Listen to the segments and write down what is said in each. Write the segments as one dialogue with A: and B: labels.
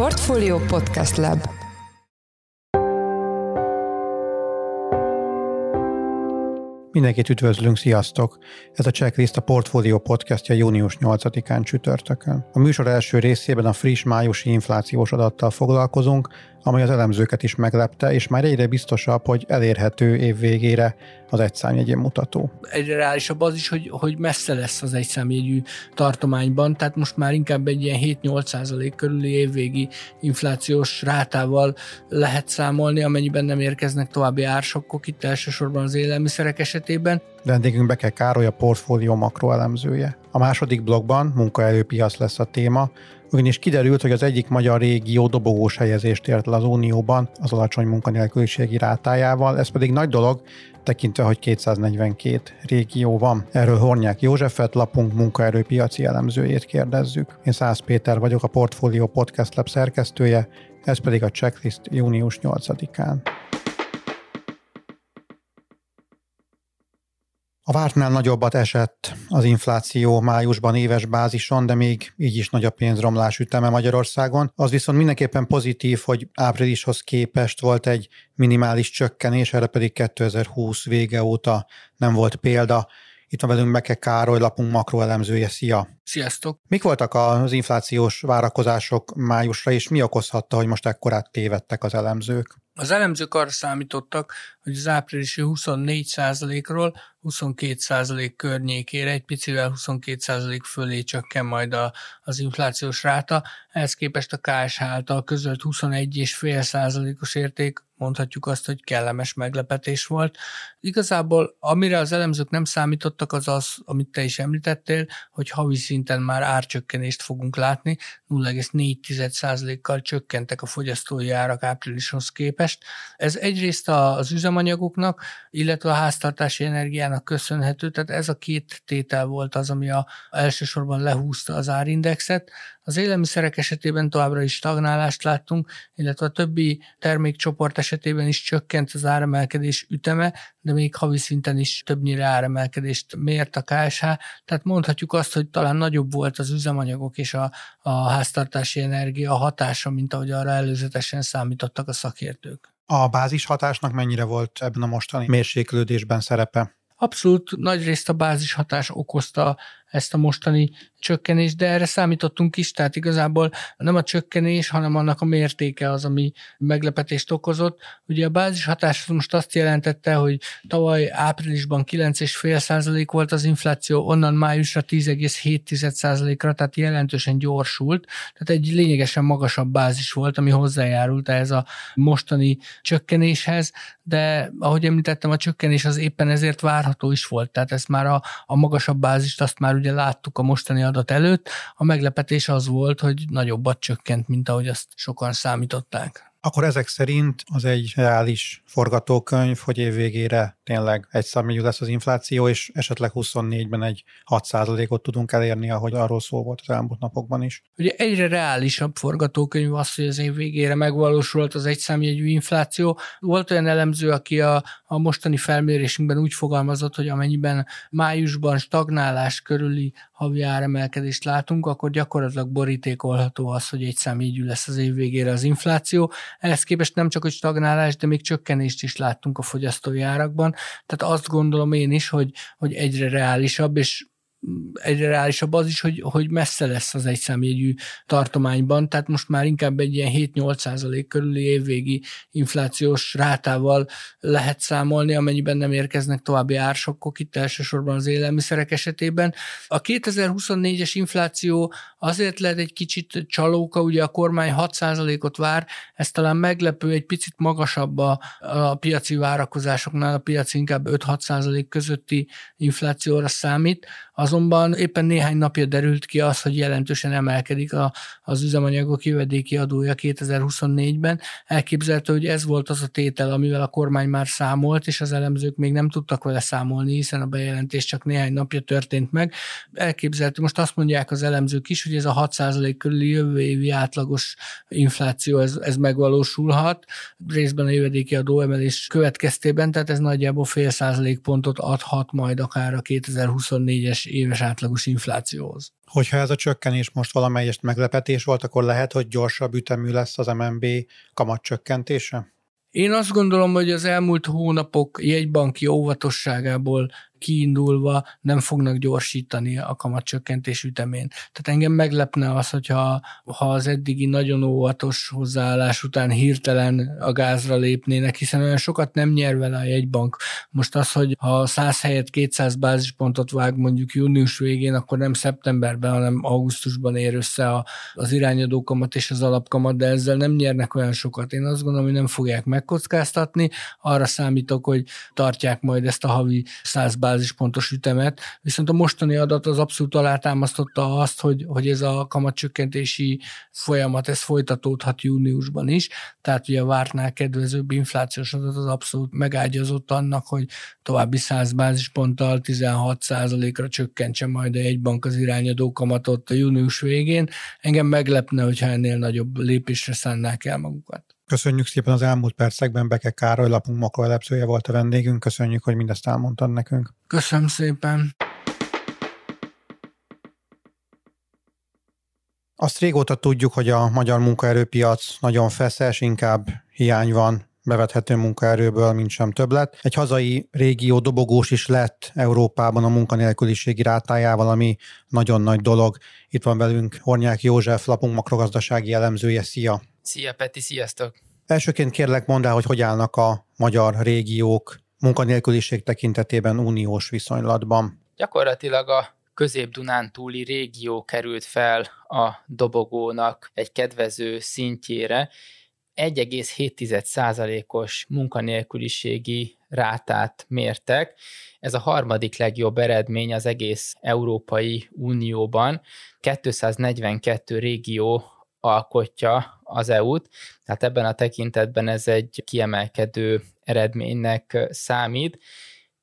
A: Portfolio Podcast Lab
B: Mindenkit üdvözlünk, sziasztok! Ez a Checklist a Portfolio podcastja június 8-án csütörtökön. A műsor első részében a friss májusi inflációs adattal foglalkozunk, amely az elemzőket is meglepte, és már egyre biztosabb, hogy elérhető év végére az egyszámjegyén mutató.
C: Egyre reálisabb az is, hogy, hogy messze lesz az egyszámjegyű tartományban, tehát most már inkább egy ilyen 7-8 százalék körüli évvégi inflációs rátával lehet számolni, amennyiben nem érkeznek további ársokkok, itt elsősorban az élelmiszerek esetében.
B: Vendégünk Beke Károly a portfólió makroelemzője. A második blogban munkaerőpiac lesz a téma, ugyanis kiderült, hogy az egyik magyar régió dobogós helyezést ért el az Unióban az alacsony munkanélküliségi rátájával, ez pedig nagy dolog, tekintve, hogy 242 régió van. Erről Hornyák Józsefet, lapunk munkaerőpiaci elemzőjét kérdezzük. Én Szász Péter vagyok, a Portfolio Podcast Lab szerkesztője, ez pedig a checklist június 8-án. A vártnál nagyobbat esett az infláció májusban éves bázison, de még így is nagy a pénzromlás üteme Magyarországon. Az viszont mindenképpen pozitív, hogy áprilishoz képest volt egy minimális csökkenés, erre pedig 2020 vége óta nem volt példa. Itt van velünk Beke Károly, lapunk makroelemzője. Szia!
C: Sziasztok!
B: Mik voltak az inflációs várakozások májusra, és mi okozhatta, hogy most ekkorát tévedtek az elemzők?
C: Az elemzők arra számítottak, hogy az áprilisi 24%-ról 22% környékére, egy picivel 22% fölé csökken majd a, az inflációs ráta. Ehhez képest a KSH által közölt 21,5%-os érték mondhatjuk azt, hogy kellemes meglepetés volt. Igazából amire az elemzők nem számítottak, az az, amit te is említettél, hogy havi szinten már árcsökkenést fogunk látni, 0,4%-kal csökkentek a fogyasztói árak áprilishoz képest. Ez egyrészt az üzemanyagoknak, illetve a háztartási energiának köszönhető, tehát ez a két tétel volt az, ami a, elsősorban lehúzta az árindexet. Az élelmiszerek esetében továbbra is stagnálást láttunk, illetve a többi termékcsoport esetében is csökkent az áremelkedés üteme, de még havi szinten is többnyire áremelkedést mért a KSH, tehát mondhatjuk azt, hogy talán nagyobb volt az üzemanyagok és a, a háztartási energia hatása, mint ahogy arra előzetesen számítottak a szakértők.
B: A bázis hatásnak mennyire volt ebben a mostani mérséklődésben szerepe?
C: Abszolút nagy részt a bázis hatás okozta ezt a mostani csökkenést, de erre számítottunk is, tehát igazából nem a csökkenés, hanem annak a mértéke az, ami meglepetést okozott. Ugye a bázis hatás most azt jelentette, hogy tavaly áprilisban 9,5% volt az infláció, onnan májusra 10,7%-ra, tehát jelentősen gyorsult, tehát egy lényegesen magasabb bázis volt, ami hozzájárult ehhez a mostani csökkenéshez, de ahogy említettem, a csökkenés az éppen ezért várható is volt, tehát ezt már a, a magasabb bázist azt már ugye láttuk a mostani adat előtt, a meglepetés az volt, hogy nagyobbat csökkent, mint ahogy azt sokan számították.
B: Akkor ezek szerint az egy reális forgatókönyv, hogy év végére tényleg egy számjegyű lesz az infláció, és esetleg 24-ben egy 6%-ot tudunk elérni, ahogy arról szó volt az elmúlt napokban is.
C: Ugye egyre reálisabb forgatókönyv az, hogy az év végére megvalósult az egyszámjegyű infláció. Volt olyan elemző, aki a, a mostani felmérésünkben úgy fogalmazott, hogy amennyiben májusban stagnálás körüli havi áremelkedést látunk, akkor gyakorlatilag borítékolható az, hogy egy számjegyű lesz az év végére az infláció. Ehhez képest nem csak, hogy stagnálás, de még csökkenést is láttunk a fogyasztói árakban. Tehát azt gondolom én is, hogy, hogy egyre reálisabb, és egyre reálisabb az is, hogy, hogy messze lesz az egyszámjegyű tartományban, tehát most már inkább egy ilyen 7-8 százalék körüli évvégi inflációs rátával lehet számolni, amennyiben nem érkeznek további ársokkok, itt elsősorban az élelmiszerek esetében. A 2024-es infláció azért lehet egy kicsit csalóka, ugye a kormány 6 százalékot vár, ez talán meglepő, egy picit magasabb a, a piaci várakozásoknál, a piac inkább 5-6 százalék közötti inflációra számít, Azonban éppen néhány napja derült ki az, hogy jelentősen emelkedik a, az üzemanyagok jövedéki adója 2024-ben. Elképzelhető, hogy ez volt az a tétel, amivel a kormány már számolt, és az elemzők még nem tudtak vele számolni, hiszen a bejelentés csak néhány napja történt meg. Elképzelhető, most azt mondják az elemzők is, hogy ez a 6% körüli jövő évi átlagos infláció, ez, ez megvalósulhat, részben a jövedéki adóemelés következtében, tehát ez nagyjából fél százalék pontot adhat majd akár a 2024-es éves átlagos inflációhoz.
B: Hogyha ez a csökkenés most valamelyest meglepetés volt, akkor lehet, hogy gyorsabb ütemű lesz az MNB kamat csökkentése?
C: Én azt gondolom, hogy az elmúlt hónapok jegybanki óvatosságából kiindulva nem fognak gyorsítani a kamatcsökkentés ütemén. Tehát engem meglepne az, hogyha ha az eddigi nagyon óvatos hozzáállás után hirtelen a gázra lépnének, hiszen olyan sokat nem nyer vele a jegybank. Most az, hogy ha 100 helyett 200 bázispontot vág mondjuk június végén, akkor nem szeptemberben, hanem augusztusban ér össze a, az irányadó kamat és az alapkamat, de ezzel nem nyernek olyan sokat. Én azt gondolom, hogy nem fogják megkockáztatni. Arra számítok, hogy tartják majd ezt a havi 100 bázispontos ütemet, viszont a mostani adat az abszolút alátámasztotta azt, hogy, hogy ez a kamatcsökkentési folyamat, ez folytatódhat júniusban is, tehát ugye a vártnál kedvezőbb inflációs adat az abszolút megágyazott annak, hogy további 100 bázisponttal 16% ra csökkentse majd a jegybank az irányadó kamatot a június végén. Engem meglepne, hogyha ennél nagyobb lépésre szánnák el magukat.
B: Köszönjük szépen az elmúlt percekben, Beke Károly lapunk makroelepszője volt a vendégünk. Köszönjük, hogy mindezt elmondtad nekünk.
C: Köszönöm szépen.
B: Azt régóta tudjuk, hogy a magyar munkaerőpiac nagyon feszes, inkább hiány van bevethető munkaerőből, mint sem többlet. Egy hazai régió dobogós is lett Európában a munkanélküliségi rátájával, ami nagyon nagy dolog. Itt van velünk Hornyák József, lapunk makrogazdasági elemzője. Szia!
D: Szia Peti, sziasztok!
B: Elsőként kérlek mondd el, hogy hogy állnak a magyar régiók munkanélküliség tekintetében uniós viszonylatban.
D: Gyakorlatilag a közép-Dunán túli régió került fel a dobogónak egy kedvező szintjére. 1,7%-os munkanélküliségi rátát mértek. Ez a harmadik legjobb eredmény az egész Európai Unióban. 242 régió alkotja az EU-t, tehát ebben a tekintetben ez egy kiemelkedő eredménynek számít.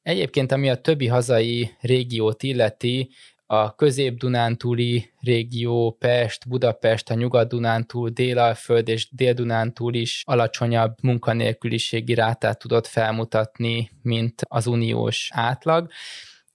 D: Egyébként, ami a többi hazai régiót illeti, a közép-dunántúli régió, Pest, Budapest, a nyugat-dunántúl, Délalföld és dél-dunántúl is alacsonyabb munkanélküliségi rátát tudott felmutatni, mint az uniós átlag.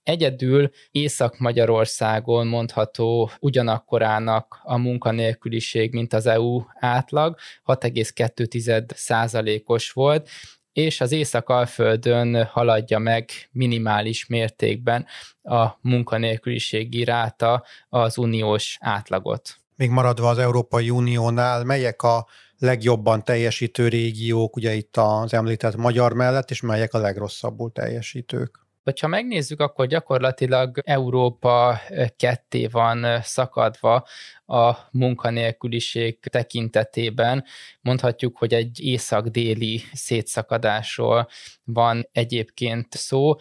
D: Egyedül Észak-Magyarországon mondható ugyanakkorának a munkanélküliség, mint az EU átlag, 6,2 százalékos volt, és az Észak-Alföldön haladja meg minimális mértékben a munkanélküliségi ráta az uniós átlagot.
B: Még maradva az Európai Uniónál, melyek a legjobban teljesítő régiók, ugye itt az említett magyar mellett, és melyek a legrosszabbul teljesítők?
D: Hogyha megnézzük, akkor gyakorlatilag Európa ketté van szakadva a munkanélküliség tekintetében. Mondhatjuk, hogy egy észak-déli szétszakadásról van egyébként szó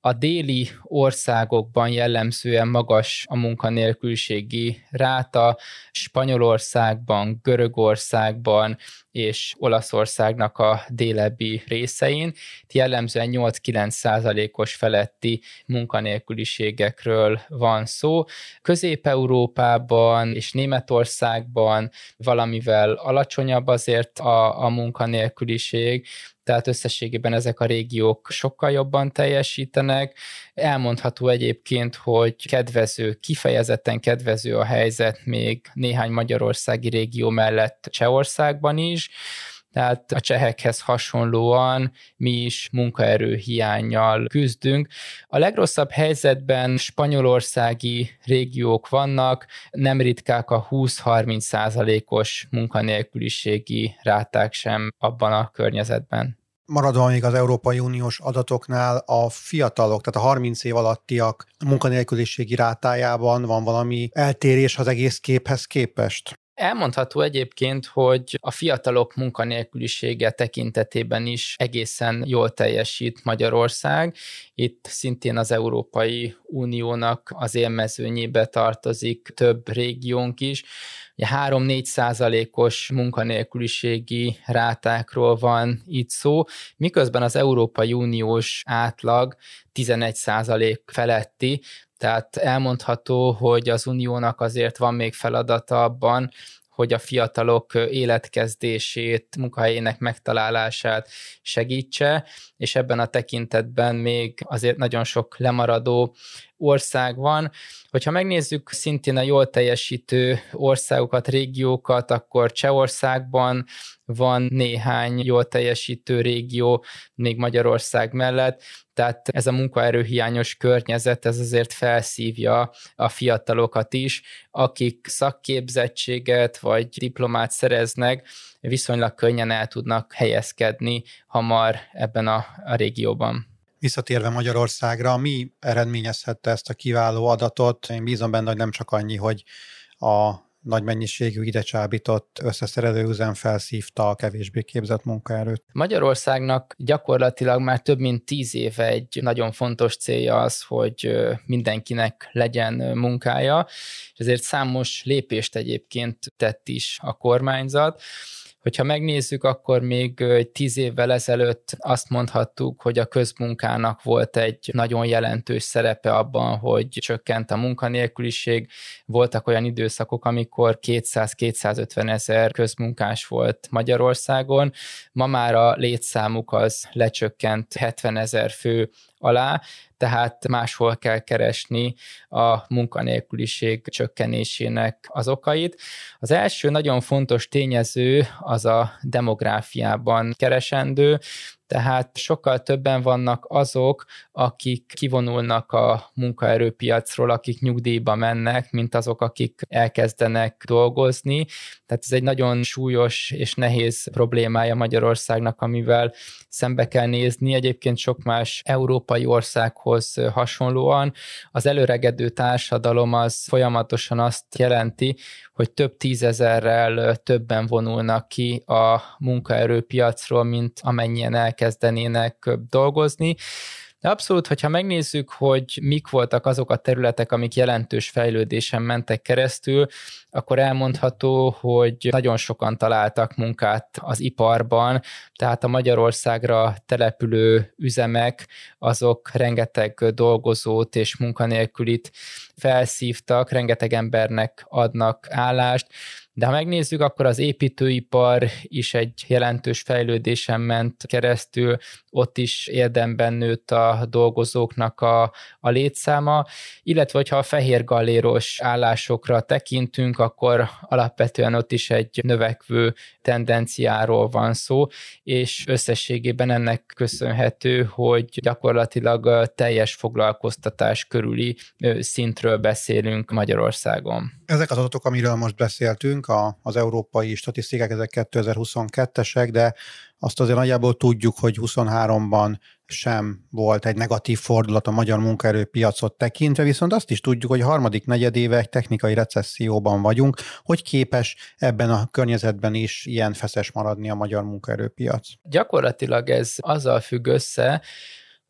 D: a déli országokban jellemzően magas a munkanélküliségi ráta, Spanyolországban, Görögországban és Olaszországnak a délebbi részein. Jellemzően 8-9 százalékos feletti munkanélküliségekről van szó. Közép-Európában és Németországban valamivel alacsonyabb azért a, a munkanélküliség, tehát összességében ezek a régiók sokkal jobban teljesítenek. Elmondható egyébként, hogy kedvező, kifejezetten kedvező a helyzet még néhány magyarországi régió mellett Csehországban is, tehát a csehekhez hasonlóan mi is munkaerő hiányjal küzdünk. A legrosszabb helyzetben spanyolországi régiók vannak, nem ritkák a 20-30 százalékos munkanélküliségi ráták sem abban a környezetben.
B: Maradva még az Európai Uniós adatoknál a fiatalok, tehát a 30 év alattiak munkanélküliségi rátájában van valami eltérés az egész képhez képest?
D: Elmondható egyébként, hogy a fiatalok munkanélkülisége tekintetében is egészen jól teljesít Magyarország. Itt szintén az Európai Uniónak az élmezőnyébe tartozik több régiónk is. 3-4 százalékos munkanélküliségi rátákról van itt szó, miközben az Európai Uniós átlag 11 százalék feletti, tehát elmondható, hogy az uniónak azért van még feladata abban, hogy a fiatalok életkezdését, munkahelyének megtalálását segítse, és ebben a tekintetben még azért nagyon sok lemaradó ország van. Hogyha megnézzük szintén a jól teljesítő országokat, régiókat, akkor Csehországban van néhány jól teljesítő régió, még Magyarország mellett, tehát ez a munkaerőhiányos környezet, ez azért felszívja a fiatalokat is, akik szakképzettséget vagy diplomát szereznek, viszonylag könnyen el tudnak helyezkedni hamar ebben a, a régióban.
B: Visszatérve Magyarországra, mi eredményezhette ezt a kiváló adatot? Én bízom benne, hogy nem csak annyi, hogy a nagy mennyiségű ide csábított összeszerelő üzem felszívta a kevésbé képzett munkaerőt.
D: Magyarországnak gyakorlatilag már több mint tíz éve egy nagyon fontos célja az, hogy mindenkinek legyen munkája, és ezért számos lépést egyébként tett is a kormányzat. Hogyha megnézzük, akkor még tíz évvel ezelőtt azt mondhattuk, hogy a közmunkának volt egy nagyon jelentős szerepe abban, hogy csökkent a munkanélküliség. Voltak olyan időszakok, amikor 200-250 ezer közmunkás volt Magyarországon. Ma már a létszámuk az lecsökkent 70 ezer fő alá, tehát máshol kell keresni a munkanélküliség csökkenésének az okait. Az első nagyon fontos tényező az a demográfiában keresendő, tehát sokkal többen vannak azok, akik kivonulnak a munkaerőpiacról, akik nyugdíjba mennek, mint azok, akik elkezdenek dolgozni. Tehát ez egy nagyon súlyos és nehéz problémája Magyarországnak, amivel szembe kell nézni. Egyébként sok más európai országhoz hasonlóan az előregedő társadalom az folyamatosan azt jelenti, hogy több tízezerrel többen vonulnak ki a munkaerőpiacról, mint amennyien elkezdenének dolgozni. De abszolút, hogyha megnézzük, hogy mik voltak azok a területek, amik jelentős fejlődésen mentek keresztül, akkor elmondható, hogy nagyon sokan találtak munkát az iparban, tehát a Magyarországra települő üzemek, azok rengeteg dolgozót és munkanélkülit felszívtak, rengeteg embernek adnak állást, de ha megnézzük, akkor az építőipar is egy jelentős fejlődésen ment keresztül, ott is érdemben nőtt a dolgozóknak a, a létszáma, illetve hogyha a fehér galléros állásokra tekintünk, akkor alapvetően ott is egy növekvő tendenciáról van szó, és összességében ennek köszönhető, hogy gyakorlatilag teljes foglalkoztatás körüli szintről beszélünk Magyarországon.
B: Ezek az adatok, amiről most beszéltünk, a, az európai statisztikák, ezek 2022-esek, de azt azért nagyjából tudjuk, hogy 23-ban sem volt egy negatív fordulat a magyar munkaerőpiacot tekintve, viszont azt is tudjuk, hogy a harmadik negyedéve egy technikai recesszióban vagyunk, hogy képes ebben a környezetben is ilyen feszes maradni a magyar munkaerőpiac.
D: Gyakorlatilag ez azzal függ össze,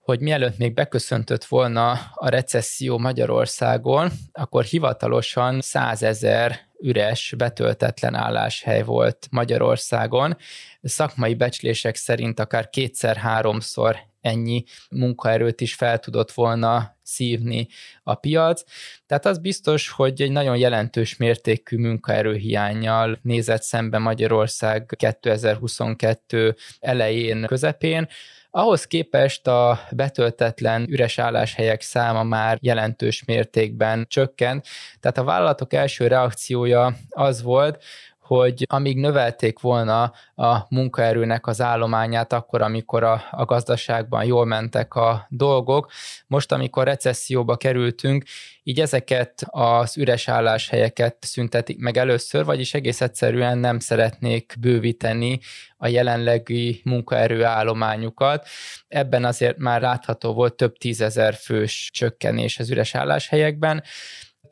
D: hogy mielőtt még beköszöntött volna a recesszió Magyarországon, akkor hivatalosan 100 ezer üres, betöltetlen álláshely volt Magyarországon. Szakmai becslések szerint akár kétszer-háromszor ennyi munkaerőt is fel tudott volna szívni a piac. Tehát az biztos, hogy egy nagyon jelentős mértékű munkaerőhiányjal nézett szembe Magyarország 2022 elején, közepén, ahhoz képest a betöltetlen üres álláshelyek száma már jelentős mértékben csökkent, tehát a vállalatok első reakciója az volt, hogy amíg növelték volna a munkaerőnek az állományát akkor, amikor a, a gazdaságban jól mentek a dolgok, most, amikor recesszióba kerültünk, így ezeket az üres álláshelyeket szüntetik meg először, vagyis egész egyszerűen nem szeretnék bővíteni a jelenlegi munkaerő állományukat. Ebben azért már látható volt több tízezer fős csökkenés az üres álláshelyekben,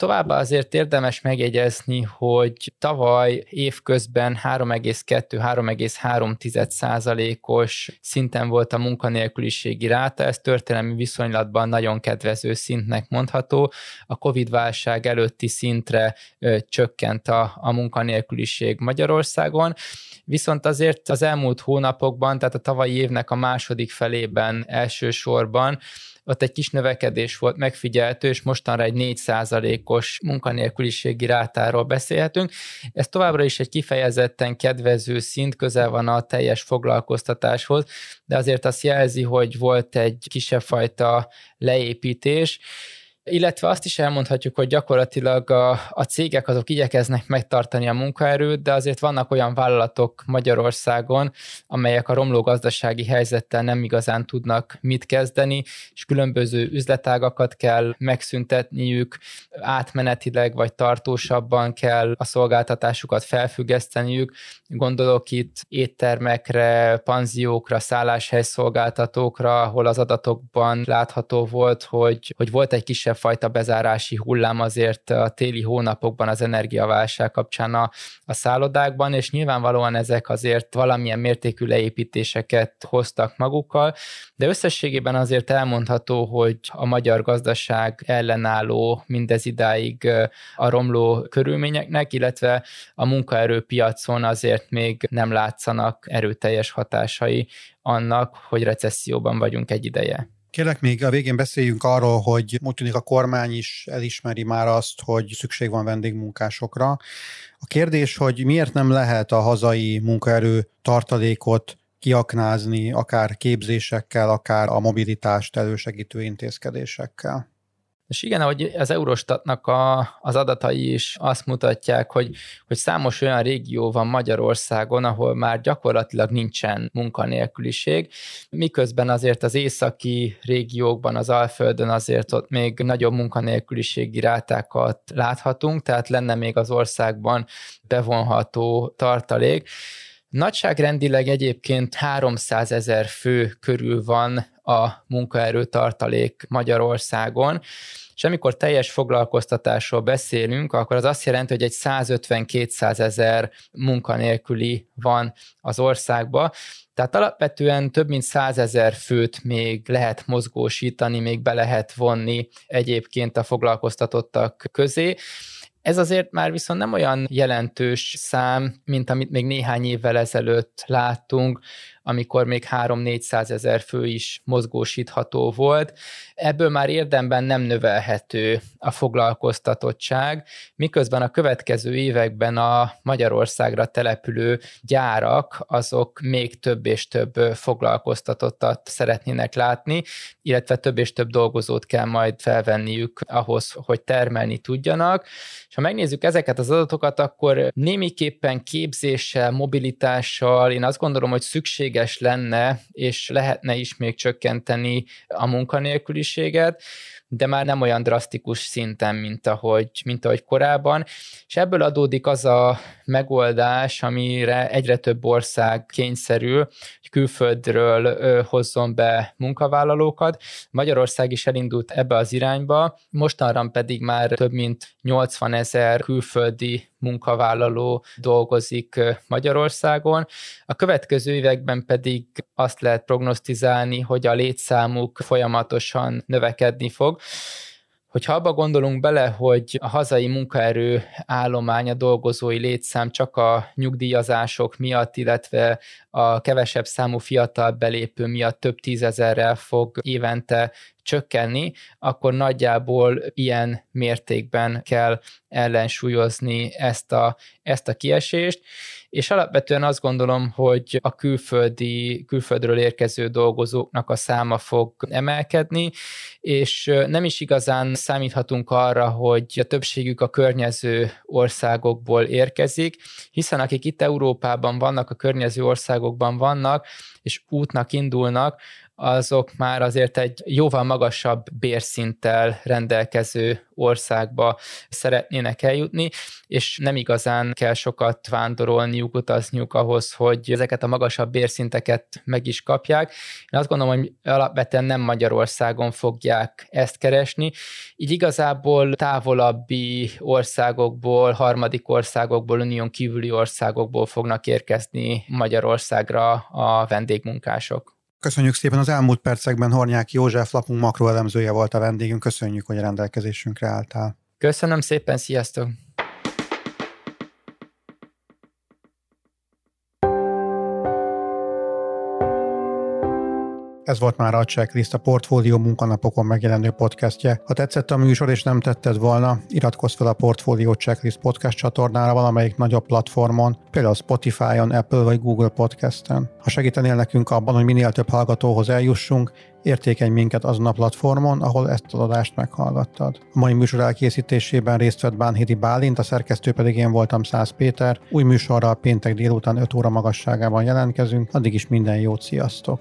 D: Továbbá azért érdemes megjegyezni, hogy tavaly évközben 3,2-3,3 százalékos szinten volt a munkanélküliségi ráta, ez történelmi viszonylatban nagyon kedvező szintnek mondható. A Covid-válság előtti szintre ö, csökkent a, a munkanélküliség Magyarországon, viszont azért az elmúlt hónapokban, tehát a tavalyi évnek a második felében elsősorban ott egy kis növekedés volt megfigyelhető, és mostanra egy 4%-os munkanélküliségi rátáról beszélhetünk. Ez továbbra is egy kifejezetten kedvező szint, közel van a teljes foglalkoztatáshoz, de azért azt jelzi, hogy volt egy kisebb fajta leépítés, illetve azt is elmondhatjuk, hogy gyakorlatilag a, a cégek azok igyekeznek megtartani a munkaerőt, de azért vannak olyan vállalatok Magyarországon, amelyek a romló gazdasági helyzettel nem igazán tudnak mit kezdeni, és különböző üzletágakat kell megszüntetniük, átmenetileg vagy tartósabban kell a szolgáltatásukat felfüggeszteniük. Gondolok itt éttermekre, panziókra, szálláshelyszolgáltatókra, ahol az adatokban látható volt, hogy, hogy volt egy kisebb fajta bezárási hullám azért a téli hónapokban az energiaválság kapcsán a, a szállodákban, és nyilvánvalóan ezek azért valamilyen mértékű leépítéseket hoztak magukkal, de összességében azért elmondható, hogy a magyar gazdaság ellenálló mindez idáig a romló körülményeknek, illetve a munkaerőpiacon azért még nem látszanak erőteljes hatásai annak, hogy recesszióban vagyunk egy ideje.
B: Kérlek, még a végén beszéljünk arról, hogy úgy tűnik a kormány is elismeri már azt, hogy szükség van vendégmunkásokra. A kérdés, hogy miért nem lehet a hazai munkaerő tartalékot kiaknázni, akár képzésekkel, akár a mobilitást elősegítő intézkedésekkel?
D: És igen, ahogy az Eurostatnak a, az adatai is azt mutatják, hogy, hogy számos olyan régió van Magyarországon, ahol már gyakorlatilag nincsen munkanélküliség, miközben azért az északi régiókban, az Alföldön azért ott még nagyobb munkanélküliségi rátákat láthatunk, tehát lenne még az országban bevonható tartalék. Nagyságrendileg egyébként 300 ezer fő körül van a munkaerőtartalék Magyarországon, és amikor teljes foglalkoztatásról beszélünk, akkor az azt jelenti, hogy egy 150-200 ezer munkanélküli van az országban, tehát alapvetően több mint 100 ezer főt még lehet mozgósítani, még be lehet vonni egyébként a foglalkoztatottak közé, ez azért már viszont nem olyan jelentős szám, mint amit még néhány évvel ezelőtt láttunk, amikor még 3-400 ezer fő is mozgósítható volt. Ebből már érdemben nem növelhető a foglalkoztatottság, miközben a következő években a Magyarországra települő gyárak azok még több és több foglalkoztatottat szeretnének látni, illetve több és több dolgozót kell majd felvenniük ahhoz, hogy termelni tudjanak. És ha megnézzük ezeket az adatokat, akkor némiképpen képzéssel, mobilitással én azt gondolom, hogy szükség szükséges lenne, és lehetne is még csökkenteni a munkanélküliséget, de már nem olyan drasztikus szinten, mint ahogy, mint ahogy korábban, és ebből adódik az a megoldás, amire egyre több ország kényszerül, hogy külföldről hozzon be munkavállalókat. Magyarország is elindult ebbe az irányba, mostanra pedig már több mint 80 ezer külföldi munkavállaló dolgozik Magyarországon. A következő években pedig azt lehet prognosztizálni, hogy a létszámuk folyamatosan növekedni fog. Hogyha abba gondolunk bele, hogy a hazai munkaerő állománya dolgozói létszám csak a nyugdíjazások miatt, illetve a kevesebb számú fiatal belépő miatt több tízezerrel fog évente csökkenni, akkor nagyjából ilyen mértékben kell ellensúlyozni ezt a, ezt a kiesést, és alapvetően azt gondolom, hogy a külföldi, külföldről érkező dolgozóknak a száma fog emelkedni, és nem is igazán számíthatunk arra, hogy a többségük a környező országokból érkezik, hiszen akik itt Európában vannak, a környező országokban vannak, és útnak indulnak, azok már azért egy jóval magasabb bérszinttel rendelkező országba szeretnének eljutni, és nem igazán kell sokat vándorolniuk, utazniuk ahhoz, hogy ezeket a magasabb bérszinteket meg is kapják. Én azt gondolom, hogy alapvetően nem Magyarországon fogják ezt keresni, így igazából távolabbi országokból, harmadik országokból, unión kívüli országokból fognak érkezni Magyarországra a vendégmunkások.
B: Köszönjük szépen az elmúlt percekben Hornyák József lapunk makroelemzője volt a vendégünk. Köszönjük, hogy a rendelkezésünkre álltál.
D: Köszönöm szépen, sziasztok!
B: Ez volt már a Checklist, a Portfólió munkanapokon megjelenő podcastje. Ha tetszett a műsor és nem tetted volna, iratkozz fel a Portfólió Checklist podcast csatornára valamelyik nagyobb platformon, például Spotify-on, Apple vagy Google Podcast-en. Ha segítenél nekünk abban, hogy minél több hallgatóhoz eljussunk, értékelj minket azon a platformon, ahol ezt az adást meghallgattad. A mai műsor elkészítésében részt vett Bánhidi Bálint, a szerkesztő pedig én voltam Száz Péter. Új műsorral péntek délután 5 óra magasságában jelentkezünk, addig is minden jót, sziasztok!